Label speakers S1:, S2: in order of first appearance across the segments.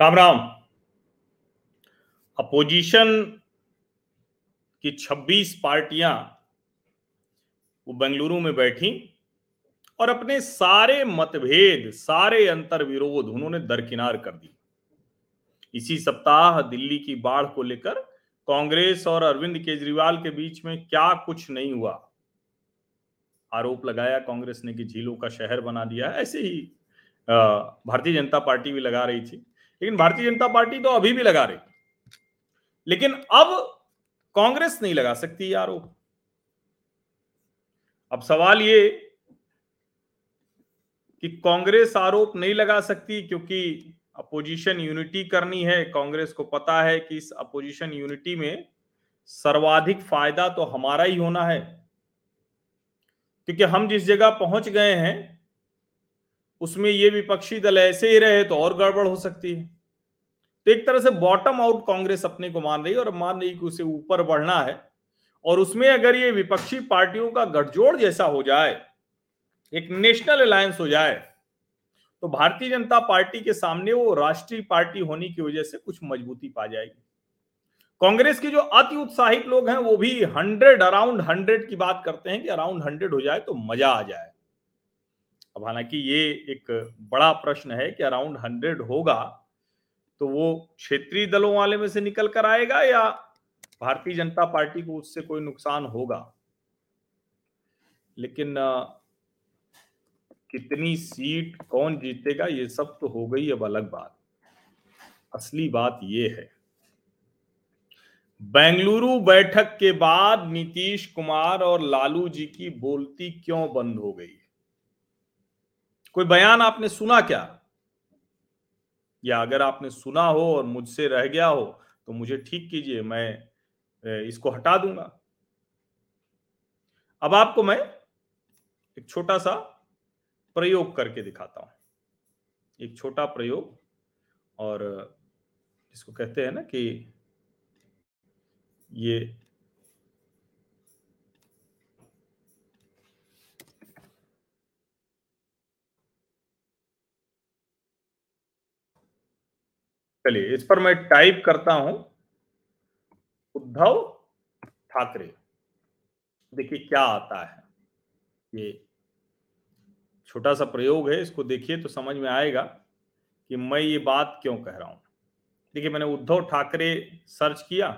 S1: Ram Ram. Opposition की 26 पार्टियाँ वो बेंगलुरु में बैठी और अपने सारे मतभेद, सारे अंतर विरोध उन्होंने दरकिनार कर दी इसी सप्ताह दिल्ली की बाढ़ को लेकर कांग्रेस और अरविंद केजरीवाल के बीच में क्या कुछ नहीं हुआ? आरोप लगाया कांग्रेस ने कि झीलों का शहर बना दिया। ऐसे ही भारतीय जनता पार्टी भी लगा रही थी। लेकिन भारतीय जनता पार्टी तो अभी भी लगा रही। लेकिन अब कांग्रेस नहीं लगा सकती आरोप। अब सवाल ये कि कांग्रेस आरोप नहीं लगा सकती क्योंकि अपोजिशन यूनिटी करनी है, कांग्रेस को पता है कि इस अपोजिशन यूनिटी में सर्वाधिक फ़ायदा तो हमारा ही होना है। क्योंकि हम जिस जगह पहुँच गए हैं उसमें ये विपक्षी दल ऐसे ही रहे तो और गड़बड़ हो सकती है। तो एक तरह से बॉटम आउट कांग्रेस अपने को मान रही है और मान रही कि उसे ऊपर बढ़ना है और उसमें अगर ये विपक्षी पार्टियों का गठजोड़ जैसा हो जाए, एक नेशनल अलायंस हो जाए तो भारतीय जनता पार्टी के सामने वो राष्ट्रीय पार्टी होने की वजह से कुछ मजबूती पा जाएगी। कांग्रेस के जो अति उत्साहित लोग हैं वो भी हंड्रेड अराउंड हंड्रेड की बात करते हैं कि अराउंड हंड्रेड हो जाए तो मज़ा आ जाए। अब हालाँकि ये एक बड़ा प्रश्न है कि अराउंड हंड्रेड होगा तो वो क्षेत्रीय दलों वाले में से निकल कर आएगा या भारतीय जनता पार्टी को उससे कोई नुकसान होगा? लेकिन कितनी सीट कौन जीतेगा, ये सब तो हो गई अब अलग बात। असली बात ये है। बेंगलुरु बैठक के बाद नीतीश कुमार और लालू जी की बोलती क्यों बंद हो गई? कोई बयान आपने सुना क्या? या अगर आपने सुना हो और मुझसे रह गया हो तो मुझे ठीक कीजिए, मैं इसको हटा दूँगा। अब आपको मैं एक छोटा सा प्रयोग करके दिखाता हूँ। एक छोटा प्रयोग और इसको कहते हैं ना कि ये चलिए, इस पर मैं टाइप करता हूँ उद्धव ठाकरे। देखिए, क्या आता है? ये छोटा सा प्रयोग है, इसको देखिए तो समझ में आएगा कि मैं ये बात क्यों कह रहा हूँ। देखिए, मैंने उद्धव ठाकरे सर्च किया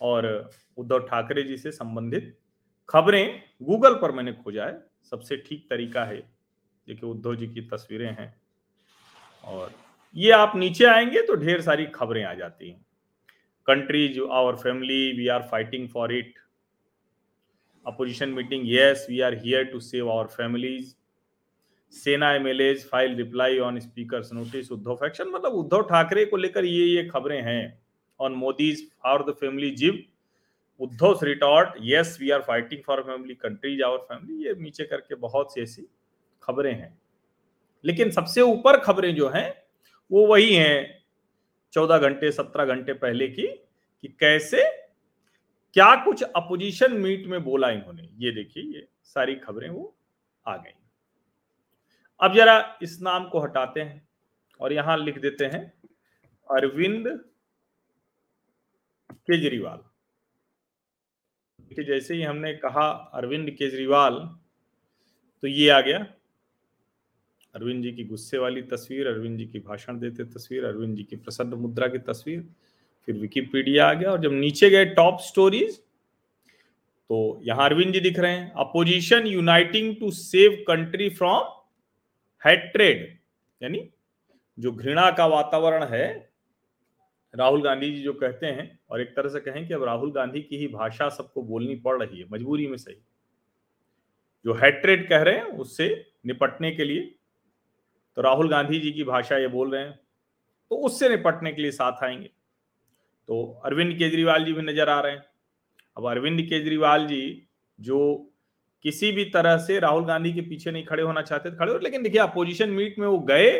S1: और उद्धव ठाकरे जी से संबंधित खबरें गूगल पर मैंने खोजा है। सबसे ठीक तरीका है। देखिए, उद्धव जी की तस्वीरें हैं और ये आप नीचे आएँगे तो ढेर सारी खबरें आ जाती हैं। Countries our family we are fighting for it opposition meeting yes we are here to save our families Sena MLA file reply on speaker notice Uddhav faction मतलब उद्धव ठाकरे को लेकर ये ये खबरें हैं। On Modi's for the family jibe Uddhav retort yes we are fighting for family countries our family ये नीचे करके बहुत सी ऐसी खबरें हैं। लेकिन सबसे ऊपर खबरें जो हैं वो वही हैं चौदह घंटे, सत्रह घंटे पहले की, कि कैसे, क्या कुछ अपोजिशन मीट में बोला इन्होंने। ये देखिए, ये सारी खबरें वो आ गई। अब जरा इस नाम को हटाते हैं और यहाँ लिख देते हैं, अरविंद केजरीवाल। जैसे ही हमने कहा अरविंद केजरीवाल तो ये आ गया। अरविंद जी की गुस्से वाली तस्वीर, अरविंद जी की भाषण देते तस्वीर, अरविंद जी की प्रसन्न मुद्रा की तस्वीर, फिर विकीपीडिया आ गया और जब नीचे गए टॉप स्टोरीज तो यहाँ अरविंद जी दिख रहे हैं opposition uniting to save country from hatred यानी जो घृणा का वातावरण है, राहुल गांधी जी जो कहते हैं, और एक तरह से कहें कि अब राहुल गांधी की ही भाषा सबको बोलनी पड़ रही है, मजबूरी में सही। जो हैट्रेड कह रहे हैं, उससे निपटने के लिए तो राहुल गांधी जी की भाषा ये बोल रहे हैं तो उससे निपटने के लिए साथ आएँगे। तो अरविंद केजरीवाल जी भी नज़र आ रहे हैं। अब अरविंद केजरीवाल जी जो किसी भी तरह से राहुल गांधी के पीछे नहीं खड़े होना चाहते थे खड़े हो लेकिन देखिए अपोजिशन मीट में वो गए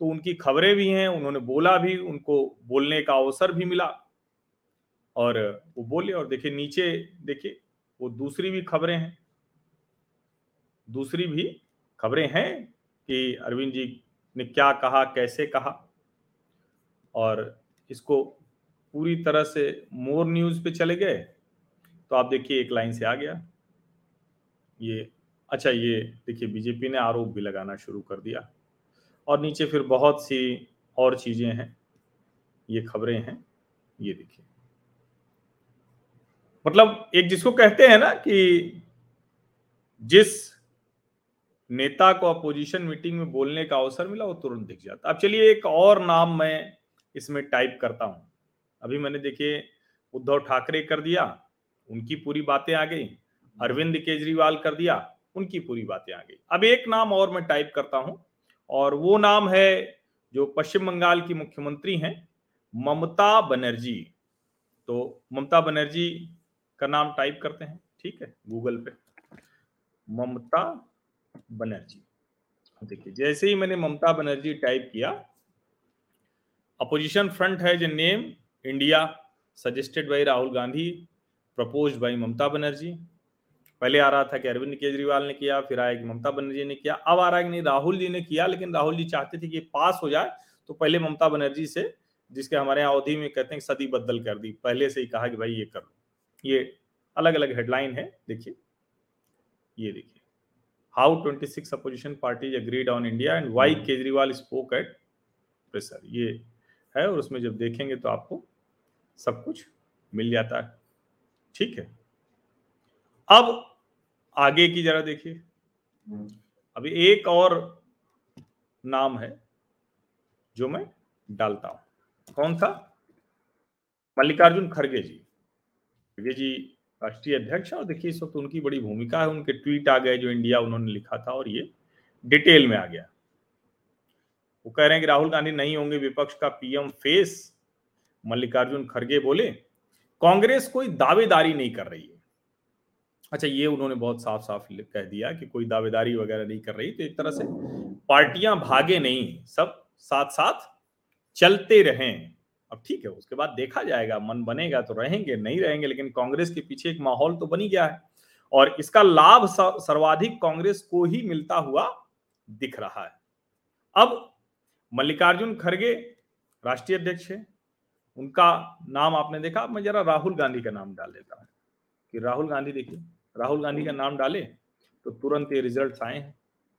S1: तो उनकी खबरें भी हैं, उन्होंने बोला भी, उनको बोलने का अवसर भी मिला। और वो बोले, और देखिए, नीचे देखिए, वो दूसरी भी खबरें हैं। दूसरी भी खबरें हैं कि अरविंद जी ने क्या कहा, कैसे कहा? और इसको पूरी तरह से मोर न्यूज़ पे चले गए तो आप देखिए एक लाइन से आ गया। ये अच्छा ये देखिए, बीजेपी ने आरोप भी लगाना शुरू कर दिया। और नीचे फिर बहुत सी और चीज़ें हैं, ये खबरें हैं, ये देखिए। मतलब एक जिसको कहते हैं ना कि जिस नेता को अपोजिशन मीटिंग में बोलने का अवसर मिला, वो तुरंत दिख जाता। अब चलिए, एक और नाम मैं इसमें टाइप करता हूँ। अभी मैंने देखिए, उद्धव ठाकरे कर दिया, उनकी पूरी बातें आ गई, अरविंद केजरीवाल कर दिया, उनकी पूरी बातें आ गई। अब एक नाम और मैं टाइप करता हूँ, और वो नाम है जो पश्चिम बंगाल की मुख्यमंत्री हैं, ममता बनर्जी। तो ममता बनर्जी का नाम टाइप करते हैं, ठीक है गूगल पे। ममता बनर्जी। देखिए, जैसे ही मैंने ममता बनर्जी टाइप किया अपोजिशन फ्रंट है name India suggested by Rahul Gandhi propose by Mamata Banerjee. पहले आ रहा था कि अरविंद केजरीवाल ने किया, फिर आया कि ममता बनर्जी ने किया। अब आ रहा है कि नहीं, राहुल जी ने किया, लेकिन राहुल जी चाहते थे कि पास हो जाए तो पहले ममता बनर्जी से, जिसके हमारे यहाँ अवधि में कहते हैं सदी बदल कर दी। पहले से ही कहा कि भाई ये कर ये अलग अलग हेडलाइन है, देखिए। ये देखिए। How 26 opposition parties agreed on India and why Kejriwal spoke at presser ये है और उसमें जब देखेंगे तो आपको सब कुछ मिल जाता है। ठीक है। अब आगे की जरा देखिए। अभी एक और नाम है जो मैं डालता हूँ। कौन था? मल्लिकार्जुन खड़गे जी। खड़गे जी राष्ट्रीय अध्यक्ष और देखिए, इस वक्त उनकी बड़ी भूमिका है। उनके ट्वीट आ गए जो इंडिया उन्होंने लिखा था और ये डिटेल में आ गया। वो कह रहे हैं कि राहुल गांधी नहीं होंगे विपक्ष का पीएम फेस। मल्लिकार्जुन खड़गे बोले, कांग्रेस कोई दावेदारी नहीं कर रही है। अच्छा ये उन्होंने बहुत साफ़ साफ़ कह दिया कि कोई दावेदारी वगैरह नहीं कर रही। तो एक तरह से पार्टियाँ भागे नहीं, सब साथ साथ चलते रहें। अब ठीक है, उसके बाद देखा जाएगा, मन बनेगा तो रहेंगे, नहीं रहेंगे, लेकिन कांग्रेस के पीछे एक माहौल तो बनी गया है। और इसका लाभ सर्वाधिक कांग्रेस को ही मिलता हुआ दिख रहा है। अब मल्लिकार्जुन खड़गे राष्ट्रीय अध्यक्ष है। उनका नाम आपने देखा मैं जरा राहुल गांधी का नाम डाल देता हूँ। कि राहुल गांधी देखिए, राहुल गांधी का नाम डाले तो तुरंत ये रिज़ल्ट आए हैं।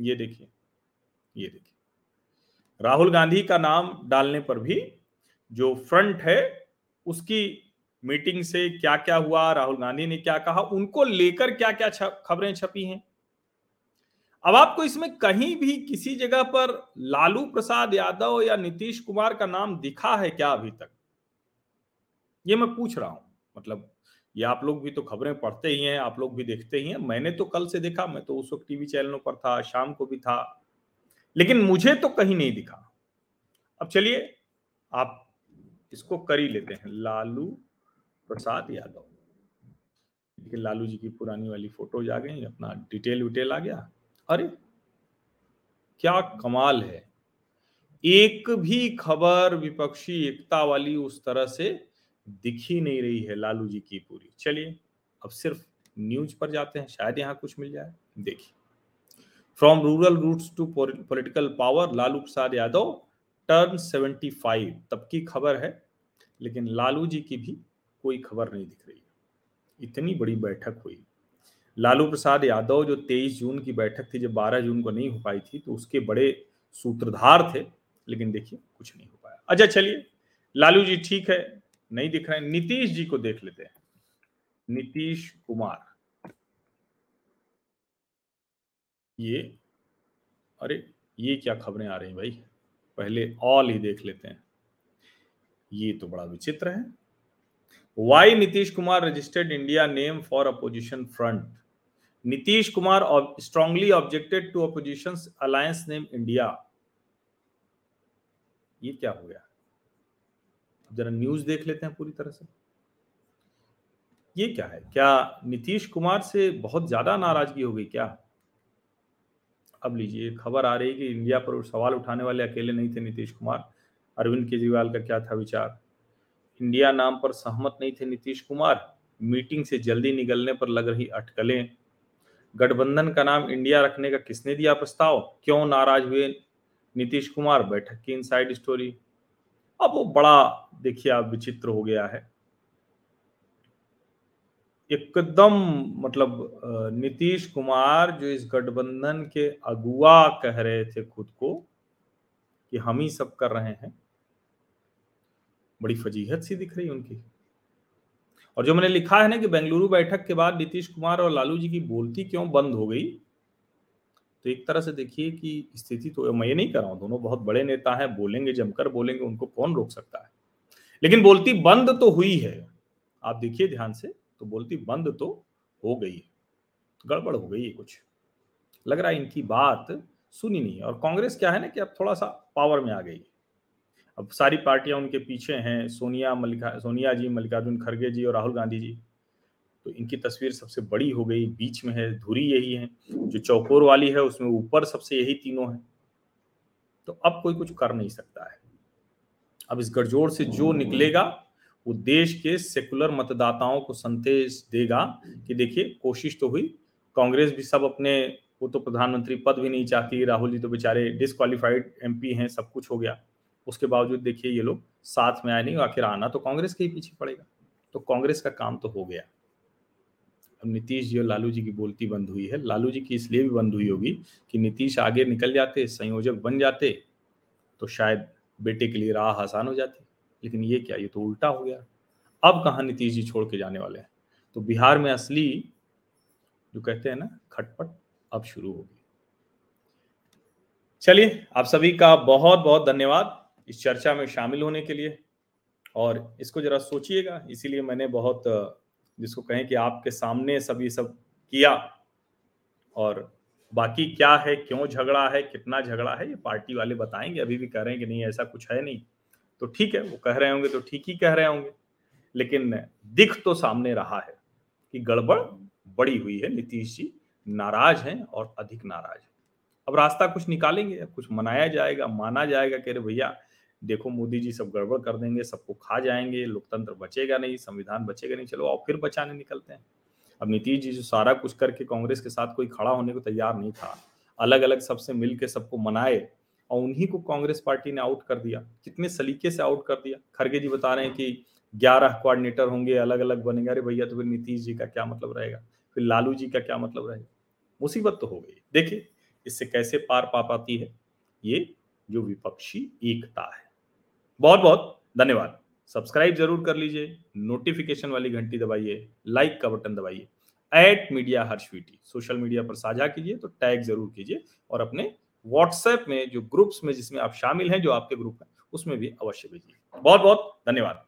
S1: ये देखिए ये देखिए। राहुल गांधी का नाम डालने पर भी जो फ्रंट है, उसकी मीटिंग से क्या क्या हुआ, राहुल गांधी ने क्या कहा, उनको लेकर क्या क्या खबरें छपी हैं। अब आपको इसमें कहीं भी किसी जगह पर लालू प्रसाद यादव या नीतीश कुमार का नाम दिखा है क्या अभी तक? ये मैं पूछ रहा हूँ मतलब ये आप लोग भी तो खबरें पढ़ते ही हैं, आप लोग भी देखते ही हैं। मैंने तो कल से देखा, मैं तो उस वक्त टीवी चैनलों पर था, शाम को भी था, लेकिन मुझे तो कहीं नहीं दिखा। अब चलिए, आप इसको कर ही लेते हैं। लालू प्रसाद यादव। देखिए लालू जी की पुरानी वाली फ़ोटोज़ आ गई, अपना डिटेल विटेल आ गया। अरे, क्या कमाल है। एक भी खबर विपक्षी एकता वाली उस तरह से दिख नहीं रही है लालू जी की पूरी। चलिए, अब सिर्फ़ न्यूज़ पर जाते हैं, शायद यहाँ कुछ मिल जाए। देखिए from rural roots to political power Lalu Prasad Yadav turn 75 तब की खबर है, लेकिन लालू जी की भी कोई खबर नहीं दिख रही। इतनी बड़ी बैठक हुई। लालू प्रसाद यादव जो 23 जून की बैठक थी, जब 12 जून को नहीं हो पाई थी तो उसके बड़े सूत्रधार थे, लेकिन देखिए, कुछ नहीं हो पाया। अच्छा चलिए, लालू जी ठीक है, नहीं दिख रहे नीतीश जी को देख लेते हैं। नीतीश कुमार। ये, अरे, ये क्या खबरें आ रही भाई? पहले ऑल ही देख लेते हैं। ये तो बड़ा विचित्र है। Why Nitish Kumar registered India name for opposition front Nitish Kumar strongly objected to opposition alliance name India ये क्या हो गया? जरा न्यूज़ देख लेते हैं पूरी तरह से। ये क्या है? क्या नीतीश कुमार से बहुत ज़्यादा नाराज़गी हो गई क्या? अब लीजिए खबर आ रही है कि इंडिया पर सवाल उठाने वाले अकेले नहीं थे नीतीश कुमार। अरविंद केजरीवाल का क्या था विचार? इंडिया नाम पर सहमत नहीं थे नीतीश कुमार। मीटिंग से जल्दी निकलने पर लग रही अटकलें। गठबंधन का नाम इंडिया रखने का किसने दिया प्रस्ताव? क्यों नाराज़ हुए नीतीश कुमार? बैठक की इनसाइड स्टोरी अब वो बड़ा, देखिए, आप विचित्र हो गया है। एकदम मतलब नीतीश कुमार जो इस गठबंधन के अगुआ कह रहे थे खुद को, कि हम ही सब कर रहे हैं। बड़ी फजीहत सी दिख रही उनकी। और जो मैंने लिखा है ना कि बेंगलुरु बैठक के बाद नीतीश कुमार और लालू जी की बोलती क्यों बंद हो गई तो एक तरह से देखिए कि स्थिति तो मैं ये नहीं कर रहा हूँ, दोनों बहुत बड़े नेता हैं, बोलेंगे, जमकर बोलेंगे, उनको कौन रोक सकता है? लेकिन बोलती बंद तो हुई है। आप देखिए ध्यान से। तो बोलती बंद तो हो गई गड़बड़ हो गई है कुछ। लग रहा है इनकी बात सुनी नहीं और कांग्रेस क्या है ना कि अब थोड़ा सा पावर में आ गई अब सारी पार्टियाँ उनके पीछे हैं सोनिया मल्लिका सोनिया जी मल्लिकार्जुन खड़गे जी और राहुल गांधी जी। तो इनकी तस्वीर सबसे बड़ी हो गई बीच में है धुरी यही है। जो चौकोर वाली है उसमें ऊपर सबसे यही तीनों है। तो अब कोई कुछ कर नहीं सकता है। अब इस गठजोड़ से जो निकलेगा वो देश के सेकुलर मतदाताओं को संदेश देगा कि देखिए, कोशिश तो हुई। कांग्रेस भी सब अपने, वो तो प्रधानमंत्री पद भी नहीं चाहती, राहुल जी तो बेचारे डिसक्वालीफाइड एमपी हैं, सब कुछ हो गया। उसके बावजूद देखिए ये लोग साथ में आए नहीं, आखिर आना तो कांग्रेस के ही पीछे पड़ेगा। तो कांग्रेस का काम तो हो गया। अब नीतीश जी और लालू जी की बोलती बंद हुई है। लालू जी की इसलिए भी बंद हुई होगी कि नीतीश आगे निकल जाते, संयोजक बन जाते तो शायद बेटे के लिए राह आसान हो जाती। लेकिन ये क्या, ये तो उल्टा हो गया। अब कहा नीतीश जी छोड़ के जाने वाले हैं? तो बिहार में असली जो कहते हैं ना, खटपट अब शुरू होगी चलिए, आप सभी का बहुत बहुत धन्यवाद इस चर्चा में शामिल होने के लिए। और इसको जरा सोचिएगा, इसीलिए मैंने बहुत, जिसको कहें कि आपके सामने सब ये सब किया। और बाकी क्या है, क्यों झगड़ा है, कितना झगड़ा है, ये पार्टी वाले बताएँगे, अभी भी कह रहे हैं कि नहीं, ऐसा कुछ है नहीं। तो ठीक है, वो कह रहे होंगे तो ठीक ही कह रहे होंगे। लेकिन दिख तो सामने रहा है कि गड़बड़ बड़ी हुई है, नीतीश जी नाराज़ हैं और अधिक नाराज़ है। अब रास्ता कुछ निकालेंगे कुछ मनाया जाएगा, माना जाएगा कि अरे भैया, देखो मोदी जी सब गड़बड़ कर देंगे, सबको खा जाएँगे, लोकतंत्र बचेगा नहीं, संविधान बचेगा नहीं, चलो और फिर बचाने निकलते हैं। अब नीतीश जी जो सारा कुछ करके कांग्रेस के साथ कोई खड़ा होने को तैयार नहीं था अलग अलग सबसे मिल के सबको मनाए और उन्हीं को कांग्रेस पार्टी ने आउट कर दिया। कितने सलीके से आउट कर दिया। खड़गे जी बता रहे हैं कि ग्यारह कोऑर्डिनेटर होंगे अलग अलग बनेंगे। अरे भैया तो फिर नीतीश जी का क्या मतलब रहेगा? फिर लालू जी का क्या मतलब रहेगा? मुसीबत तो हो गई। देखिए, इससे कैसे पार पा पाती है? ये जो विपक्षी एकता है। बहुत बहुत धन्यवाद। सब्सक्राइब ज़रूर कर लीजिए। नोटिफिकेशन वाली घंटी दबाइए। लाइक का बटन दबाइए। एट मीडिया हर्षवीटी सोशल मीडिया पर साझा कीजिए तो टैग ज़रूर कीजिए और अपने व्हाट्सएप में जो ग्रुप्स में जिसमें आप शामिल हैं, जो आपके ग्रुप है, उसमें भी अवश्य भेजिए। बहुत बहुत धन्यवाद।